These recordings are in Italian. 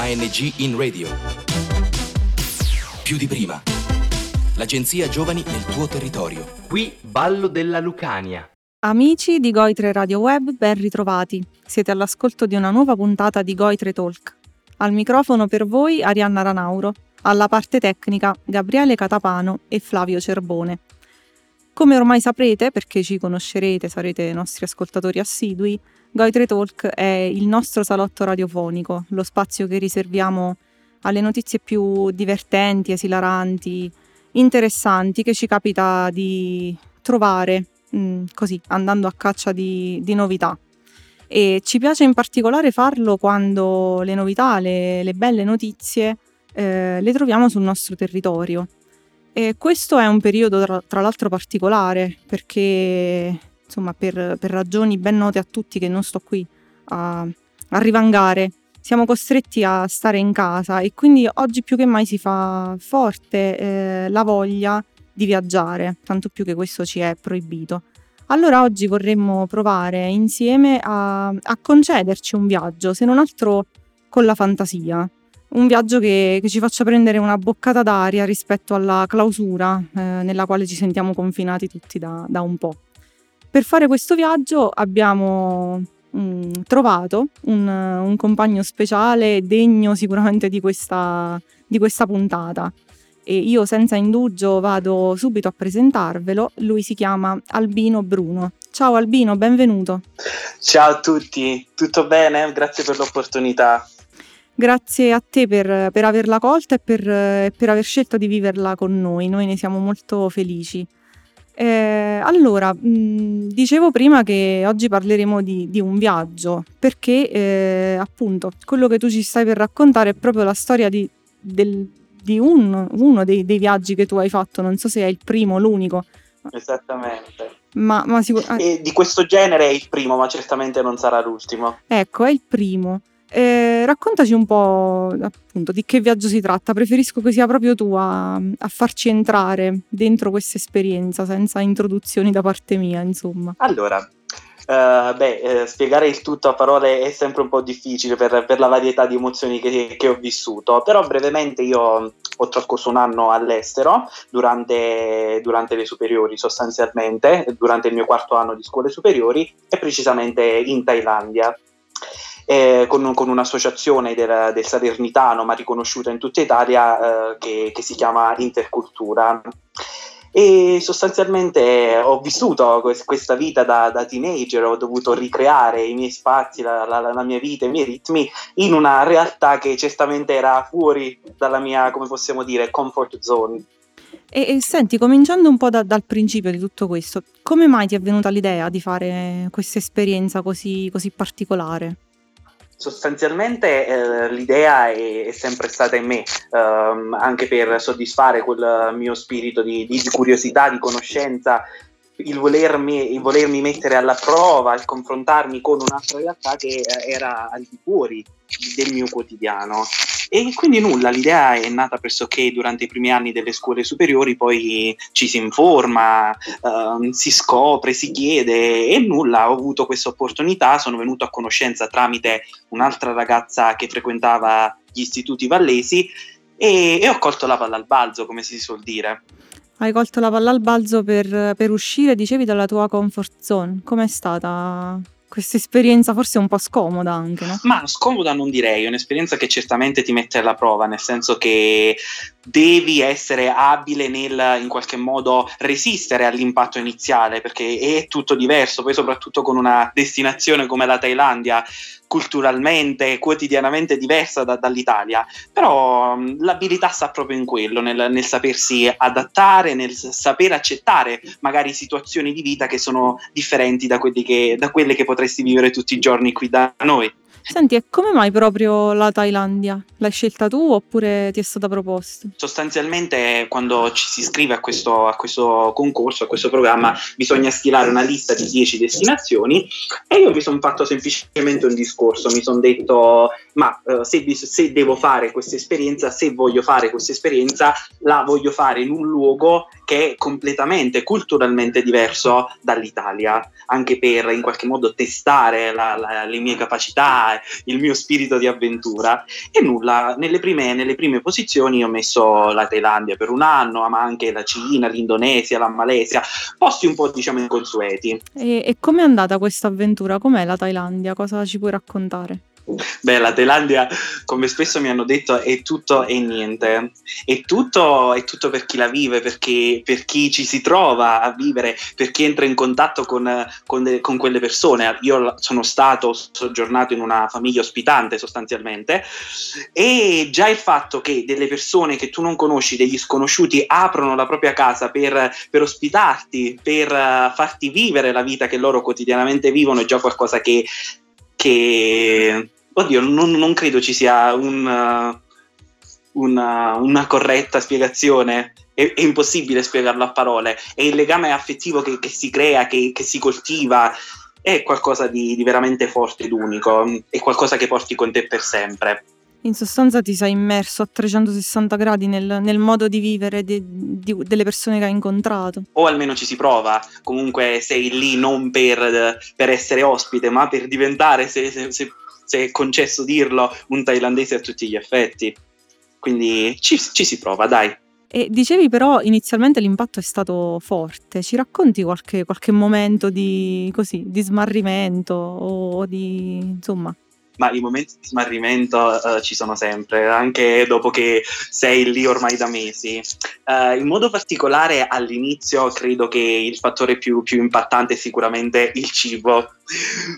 ANG in radio. Più di prima. L'agenzia Giovani nel tuo territorio. Qui Ballo della Lucania. Amici di Goitre Radio Web, ben ritrovati. Siete all'ascolto di una nuova puntata di Goitre Talk. Al microfono per voi Arianna Ranauro, alla parte tecnica Gabriele Catapano e Flavio Cerbone. Come ormai saprete, perché ci conoscerete, sarete nostri ascoltatori assidui, Goitre Talk è il nostro salotto radiofonico, lo spazio che riserviamo alle notizie più divertenti, esilaranti, interessanti che ci capita di trovare mh, mm, così, andando a caccia di, di, novità. E ci piace in particolare farlo quando le novità, le, le belle notizie eh, le troviamo sul nostro territorio. E questo è un periodo tra, tra l'altro particolare perché insomma, per, per, ragioni ben note a tutti che non sto qui a, a rivangare, siamo costretti a stare in casa e quindi oggi più che mai si fa forte eh, la voglia di viaggiare, tanto più che questo ci è proibito. Allora oggi vorremmo provare insieme a, a concederci un viaggio, se non altro con la fantasia, un viaggio che, che, ci faccia prendere una boccata d'aria rispetto alla clausura eh, nella quale ci sentiamo confinati tutti da, da un po'. Per fare questo viaggio abbiamo mh, mm, trovato un, un, compagno speciale degno sicuramente di questa, di questa puntata. E io senza indugio vado subito a presentarvelo. Lui si chiama Albino Bruno. Ciao Albino, benvenuto. Ciao a tutti, tutto bene? Grazie per l'opportunità. Grazie a te per, per averla colta e per, per aver scelto di viverla con noi. Noi ne siamo molto felici. Eh, allora, mh, mm, dicevo prima che oggi parleremo di, di un viaggio, perché eh, appunto quello che tu ci stai per raccontare è proprio la storia di, del, di un, uno dei, dei, viaggi che tu hai fatto, non so se è il primo o l'unico. Esattamente. Ma, ma sicur- di questo genere è il primo, ma certamente non sarà l'ultimo. Ecco, è il primo. Eh, raccontaci un po' appunto di che viaggio si tratta. Preferisco che sia proprio tu a, a farci entrare dentro questa esperienza senza introduzioni da parte mia, insomma. Allora, uh, beh, eh, spiegare il tutto a parole è sempre un po' difficile per, per la varietà di emozioni che, che, ho vissuto, però brevemente io ho trascorso un anno all'estero durante, durante le superiori sostanzialmente, durante il mio quarto anno di scuole superiori e precisamente in Thailandia eh, con, con, un'associazione del, del, Salernitano, ma riconosciuta in tutta Italia, eh, che, che, si chiama Intercultura. E sostanzialmente ho vissuto questa vita da, da teenager, ho dovuto ricreare i miei spazi, la, la, la, mia vita, i miei ritmi in una realtà che certamente era fuori dalla mia, come possiamo dire, comfort zone. E, e senti, cominciando un po' da, dal principio di tutto questo, come mai ti è venuta l'idea di fare questa esperienza così, così particolare? Sostanzialmente eh, l'idea è, è, sempre stata in me, ehm, anche per soddisfare quel mio spirito di, di curiosità, di conoscenza, il volermi, il volermi, mettere alla prova, il confrontarmi con un'altra realtà che eh, era al di fuori del mio quotidiano. E quindi nulla, l'idea è nata pressoché durante i primi anni delle scuole superiori, poi ci si informa, uh, si scopre, si chiede e nulla, ho avuto questa opportunità, sono venuto a conoscenza tramite un'altra ragazza che frequentava gli istituti vallesi e, e ho colto la palla al balzo, come si suol dire. Hai colto la palla al balzo per, per uscire, dicevi, dalla tua comfort zone. Com'è stata questa esperienza forse un po' scomoda anche, no? Ma scomoda non direi, è un'esperienza che certamente ti mette alla prova, nel senso che devi essere abile nel in qualche modo resistere all'impatto iniziale, perché è tutto diverso, poi soprattutto con una destinazione come la Thailandia, culturalmente, quotidianamente diversa da, dall'Italia, però mh, l'abilità sta proprio in quello, nel, nel, sapersi adattare, nel saper accettare magari situazioni di vita che sono differenti da, che, da quelle che potresti vivere tutti i giorni qui da noi. Senti, e come mai proprio la Thailandia? L'hai scelta tu oppure ti è stata proposta? Sostanzialmente quando ci si iscrive a questo, a questo concorso, a questo programma, bisogna stilare una lista di 10 destinazioni e io mi sono fatto semplicemente un discorso, mi sono detto ma uh, se, se devo fare questa esperienza, se voglio fare questa esperienza, la voglio fare in un luogo che è completamente culturalmente diverso dall'Italia, anche per in qualche modo testare la, la, le mie capacità, il mio spirito di avventura. E nulla, nelle prime, nelle prime posizioni ho messo la Thailandia per un anno, ma anche la Cina, l'Indonesia, la Malesia, posti un po' diciamo inconsueti. E, e com'è andata questa avventura? Com'è la Thailandia? Cosa ci puoi raccontare? Beh, la Thailandia, come spesso mi hanno detto, è tutto e niente. È tutto, è tutto per chi la vive, perché, per chi ci si trova a vivere, per chi entra in contatto con, con, de, con quelle persone. Io sono stato soggiornato in una famiglia ospitante sostanzialmente e già il fatto che delle persone che tu non conosci, degli sconosciuti, aprono la propria casa per, per ospitarti, per uh, farti vivere la vita che loro quotidianamente vivono, è già qualcosa che che oddio, non, non credo ci sia un, uh, una, una, corretta spiegazione. È, è, impossibile spiegarlo a parole. È il legame affettivo che, che si crea, che, che, si coltiva. È qualcosa di, di veramente forte ed unico. È qualcosa che porti con te per sempre. In sostanza ti sei immerso a 360 gradi nel, nel modo di vivere di, di, delle persone che hai incontrato. O almeno ci si prova, comunque sei lì non per, per essere ospite, ma per diventare, se, se, se se è concesso dirlo, un thailandese a tutti gli effetti. Quindi ci, ci si prova, dai. E dicevi però inizialmente l'impatto è stato forte, ci racconti qualche, qualche momento di, così, di smarrimento o di insomma ma i momenti di smarrimento uh, ci sono sempre, anche dopo che sei lì ormai da mesi. Uh, in modo particolare all'inizio credo che il fattore più, più impattante è sicuramente il cibo,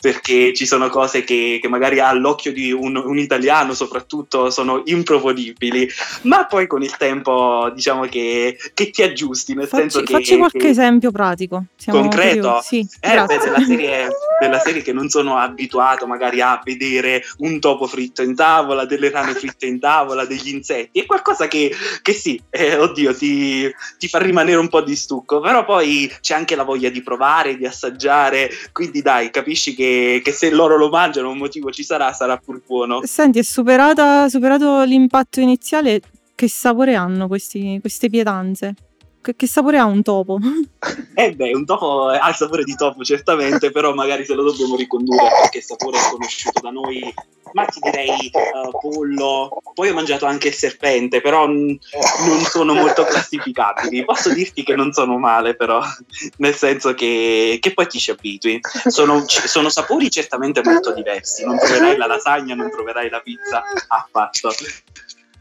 perché ci sono cose che, che magari all'occhio di un, un, italiano soprattutto sono improponibili, ma poi con il tempo diciamo che, che ti aggiusti, nel facci, senso che... Facci qualche che, esempio pratico. Siamo concreto? Sì, eh, beh, della, serie, della serie che non sono abituato magari a vedere un topo fritto in tavola, delle rane fritte in tavola, degli insetti, è qualcosa che, che sì, eh, oddio, ti, ti fa rimanere un po' di stucco, però poi c'è anche la voglia di provare, di assaggiare, quindi dai, capisci che, che, se loro lo mangiano un motivo ci sarà, sarà pur buono. Senti, è superata, superato l'impatto iniziale, che sapore hanno questi, queste pietanze? Che, sapore ha un topo? Eh beh, un topo ha il sapore di topo certamente, però magari se lo dobbiamo ricondurre a qualche sapore conosciuto da noi, ma ti direi uh, pollo, poi ho mangiato anche il serpente, però n- non sono molto classificabili. Posso dirti che non sono male però, nel senso che, che poi ti ci abitui. Sono, sono sapori certamente molto diversi, non troverai la lasagna, non troverai la pizza affatto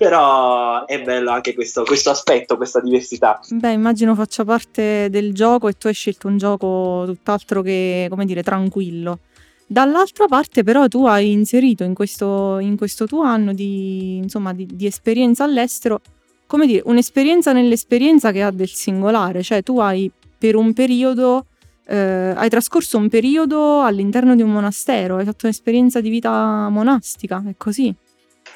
però è bello anche questo, questo, aspetto, questa diversità. Beh, immagino faccia parte del gioco e tu hai scelto un gioco tutt'altro che, come dire, tranquillo. Dall'altra parte però tu hai inserito in questo, in questo tuo anno di, insomma, di, di esperienza all'estero, come dire, un'esperienza nell'esperienza che ha del singolare, cioè tu hai per un periodo eh, hai trascorso un periodo all'interno di un monastero, hai fatto un'esperienza di vita monastica, è così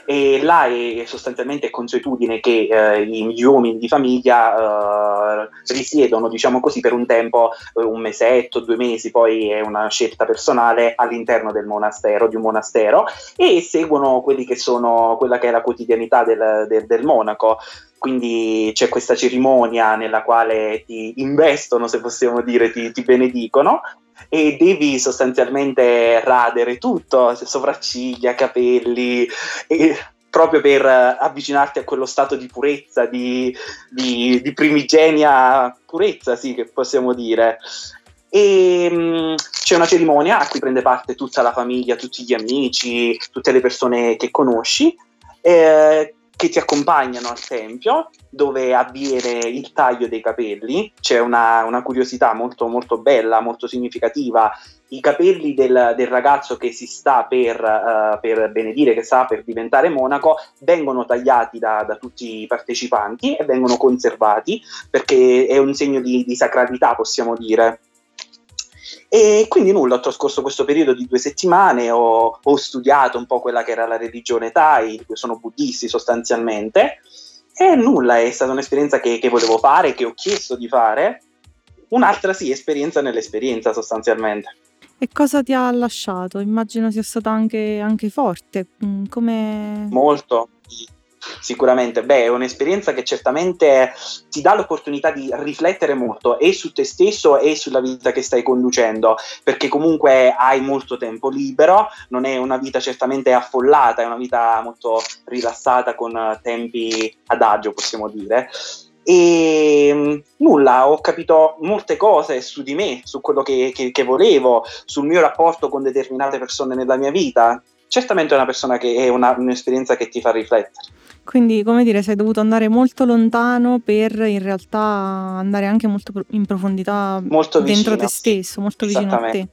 e là è sostanzialmente consuetudine che eh, gli uomini di famiglia eh, risiedono, diciamo così, per un tempo, eh, un mesetto, due mesi, poi è una scelta personale all'interno del monastero, di un monastero, e seguono quelli che sono, quella che è la quotidianità del, del, del monaco. Quindi c'è questa cerimonia nella quale ti investono, se possiamo dire, ti, ti benedicono e devi sostanzialmente radere tutto, sopracciglia, capelli, e, proprio per avvicinarti a quello stato di purezza, di, di, di primigenia purezza, sì, che possiamo dire. E mm, c'è una cerimonia a cui prende parte tutta la famiglia, tutti gli amici, tutte le persone che conosci. Eh, che ti accompagnano al tempio dove avviene il taglio dei capelli. C'è una, una curiosità molto, molto bella, molto significativa. I capelli del, del ragazzo che si sta per, uh, per, benedire, che sta per diventare monaco, vengono tagliati da, da, tutti i partecipanti e vengono conservati perché è un segno di, di sacralità, possiamo dire. E quindi nulla, ho trascorso questo periodo di due settimane, ho, ho studiato un po' quella che era la religione Thai, sono buddisti sostanzialmente, e nulla, è stata un'esperienza che, che volevo fare, che ho chiesto di fare, un'altra sì, esperienza nell'esperienza sostanzialmente. E cosa ti ha lasciato? Immagino sia stata anche, anche forte. Mm, come... Molto. Sicuramente. Beh, è un'esperienza che certamente ti dà l'opportunità di riflettere molto e su te stesso e sulla vita che stai conducendo, perché comunque hai molto tempo libero, non è una vita certamente affollata, è una vita molto rilassata con tempi adagio, possiamo dire. E mm, nulla, ho capito molte cose su di me, su quello che, che, che, volevo, sul mio rapporto con determinate persone nella mia vita. Certamente è una persona che è una, un'esperienza che ti fa riflettere. Quindi, come dire, sei dovuto andare molto lontano per in realtà andare anche molto in profondità molto dentro te stesso, molto vicino a te.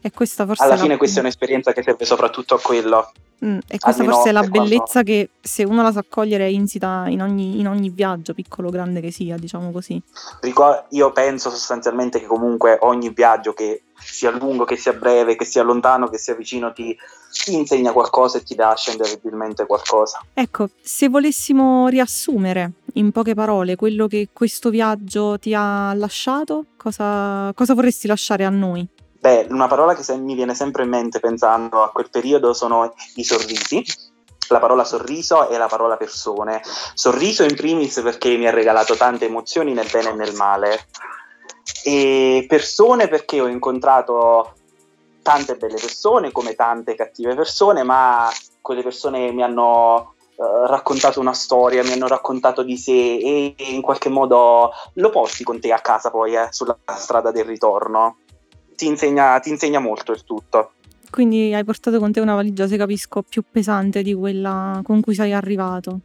E questa forse Alla fine la... questa è un'esperienza che serve soprattutto a quello. Mm, e questa forse è la bellezza quando... che se uno la sa cogliere è insita in ogni, in ogni viaggio, piccolo o grande che sia, diciamo così. Io penso sostanzialmente che comunque ogni viaggio, che sia lungo, che sia breve, che sia lontano, che sia vicino, ti, ti insegna qualcosa e ti lascia indelebilmente qualcosa. Ecco, se volessimo riassumere in poche parole quello che questo viaggio ti ha lasciato, cosa, cosa vorresti lasciare a noi? Beh, una parola che se- mi viene sempre in mente pensando a quel periodo sono i sorrisi. La parola sorriso e la parola persone. Sorriso in primis perché mi ha regalato tante emozioni nel bene e nel male. E persone perché ho incontrato tante belle persone come tante cattive persone, ma quelle persone mi hanno uh, raccontato una storia, mi hanno raccontato di sé e in qualche modo lo porti con te a casa poi eh, sulla strada del ritorno ti insegna, ti insegna molto il tutto. Quindi hai portato con te una valigia, se capisco, più pesante di quella con cui sei arrivato.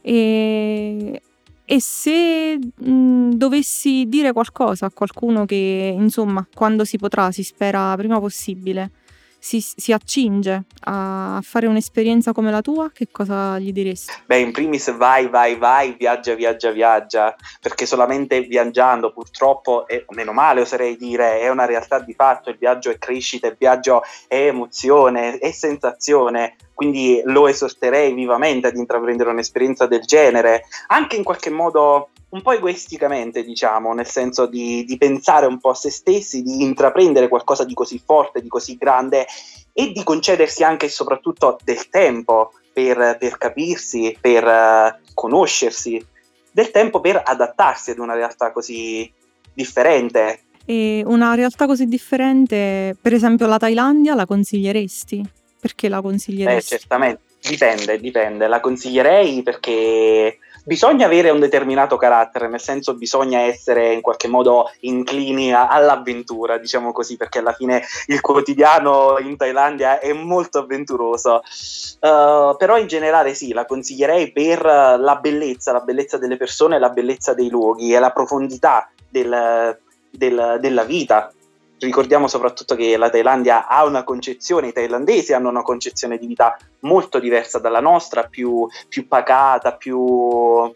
E, e se mh, dovessi dire qualcosa a qualcuno che, insomma, quando si potrà, si spera prima possibile, si, si accinge a fare un'esperienza come la tua, che cosa gli diresti? Beh, in primis vai, vai, vai, viaggia, viaggia, viaggia, perché solamente viaggiando purtroppo, e meno male oserei dire, è una realtà di fatto, il viaggio è crescita, il viaggio è emozione, è sensazione, quindi lo esorterei vivamente ad intraprendere un'esperienza del genere, anche in qualche modo un po' egoisticamente, diciamo, nel senso di, di, pensare un po' a se stessi, di intraprendere qualcosa di così forte, di così grande e di concedersi anche e soprattutto del tempo per, per capirsi, per uh, conoscersi, del tempo per adattarsi ad una realtà così differente. E una realtà così differente, per esempio la Thailandia, la consiglieresti? Perché la consiglieresti? Beh, certamente, dipende, dipende. La consiglierei perché bisogna avere un determinato carattere, nel senso bisogna essere in qualche modo inclini a, all'avventura, diciamo così, perché alla fine il quotidiano in Thailandia è molto avventuroso. Uh, però in generale sì, la consiglierei per la bellezza, la bellezza delle persone, la bellezza dei luoghi e la profondità del, del, della vita ricordiamo soprattutto che la Thailandia ha una concezione, i thailandesi hanno una concezione di vita molto diversa dalla nostra, più, più pacata, più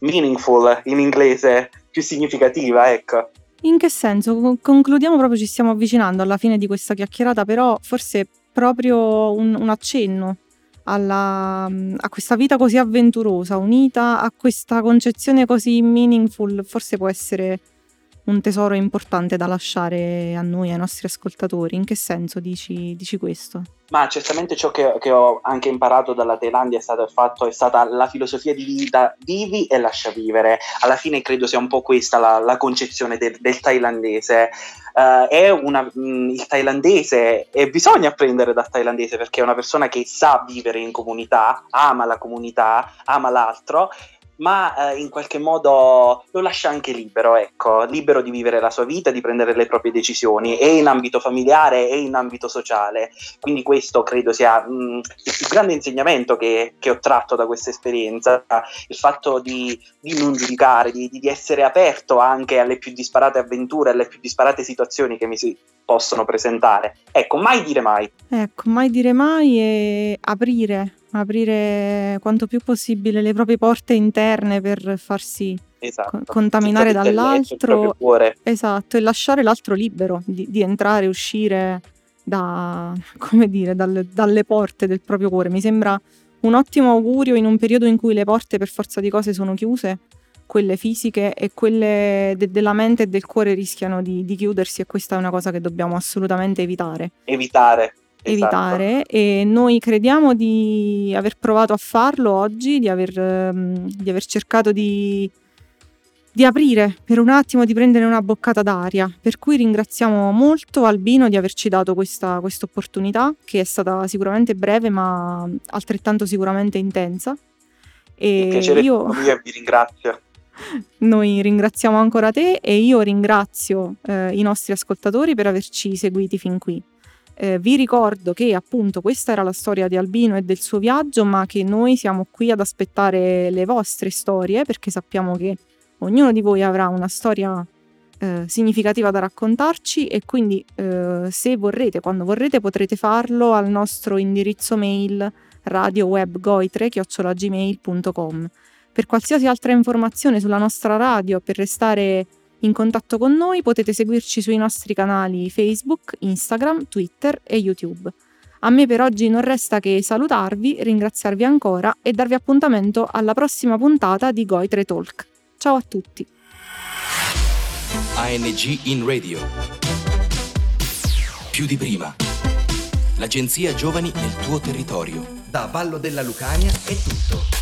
meaningful in inglese, più significativa, ecco. In che senso? Concludiamo proprio, ci stiamo avvicinando alla fine di questa chiacchierata, però forse proprio un, un accenno alla, a questa vita così avventurosa, unita a questa concezione così meaningful, forse può essere un tesoro importante da lasciare a noi, ai nostri ascoltatori. In che senso dici, dici questo? Ma certamente ciò che, che, ho anche imparato dalla Thailandia è stato il fatto, è stata la filosofia di vita, vivi e lascia vivere. Alla fine credo sia un po' questa la, la concezione del, del thailandese. Uh, è una, mh, mm, il thailandese, e bisogna apprendere dal thailandese perché è una persona che sa vivere in comunità, ama la comunità, ama l'altro ma eh, in qualche modo lo lascia anche libero, ecco, libero di vivere la sua vita, di prendere le proprie decisioni, e in ambito familiare e in ambito sociale. Quindi questo credo sia mh, mm, il più grande insegnamento che, che, ho tratto da questa esperienza, il fatto di, di non giudicare, di, di, essere aperto anche alle più disparate avventure, alle più disparate situazioni che mi si possono presentare. Ecco, mai dire mai. Ecco, mai dire mai e aprire aprire quanto più possibile le proprie porte interne per farsi esatto. co- contaminare dall'altro. Esatto, e lasciare l'altro libero di, di entrare e uscire da, dire, dalle, dalle porte del proprio cuore. Mi sembra un ottimo augurio in un periodo in cui le porte per forza di cose sono chiuse, quelle fisiche e quelle de- della mente e del cuore rischiano di, di chiudersi e questa è una cosa che dobbiamo assolutamente evitare. Evitare, evitare e noi crediamo di aver provato a farlo oggi, di aver, ehm, di aver cercato di, di aprire per un attimo, di prendere una boccata d'aria. Per cui ringraziamo molto Albino di averci dato questa opportunità, che è stata sicuramente breve ma altrettanto sicuramente intensa. E piacere io vi ringrazio. Noi ringraziamo ancora te e io ringrazio eh, i nostri ascoltatori per averci seguiti fin qui. Eh, vi ricordo che appunto questa era la storia di Albino e del suo viaggio, ma che noi siamo qui ad aspettare le vostre storie perché sappiamo che ognuno di voi avrà una storia eh, significativa da raccontarci e quindi eh, se vorrete, quando vorrete, potrete farlo al nostro indirizzo mail radiowebgoitre.gmail.com. Per qualsiasi altra informazione sulla nostra radio, per restare in contatto con noi, potete seguirci sui nostri canali Facebook, Instagram, Twitter e YouTube. A me per oggi non resta che salutarvi, ringraziarvi ancora e darvi appuntamento alla prossima puntata di Goitre Talk. Ciao a tutti. ANG in radio. Più di prima. L'agenzia Giovani nel tuo territorio. Da Vallo della Lucania è tutto.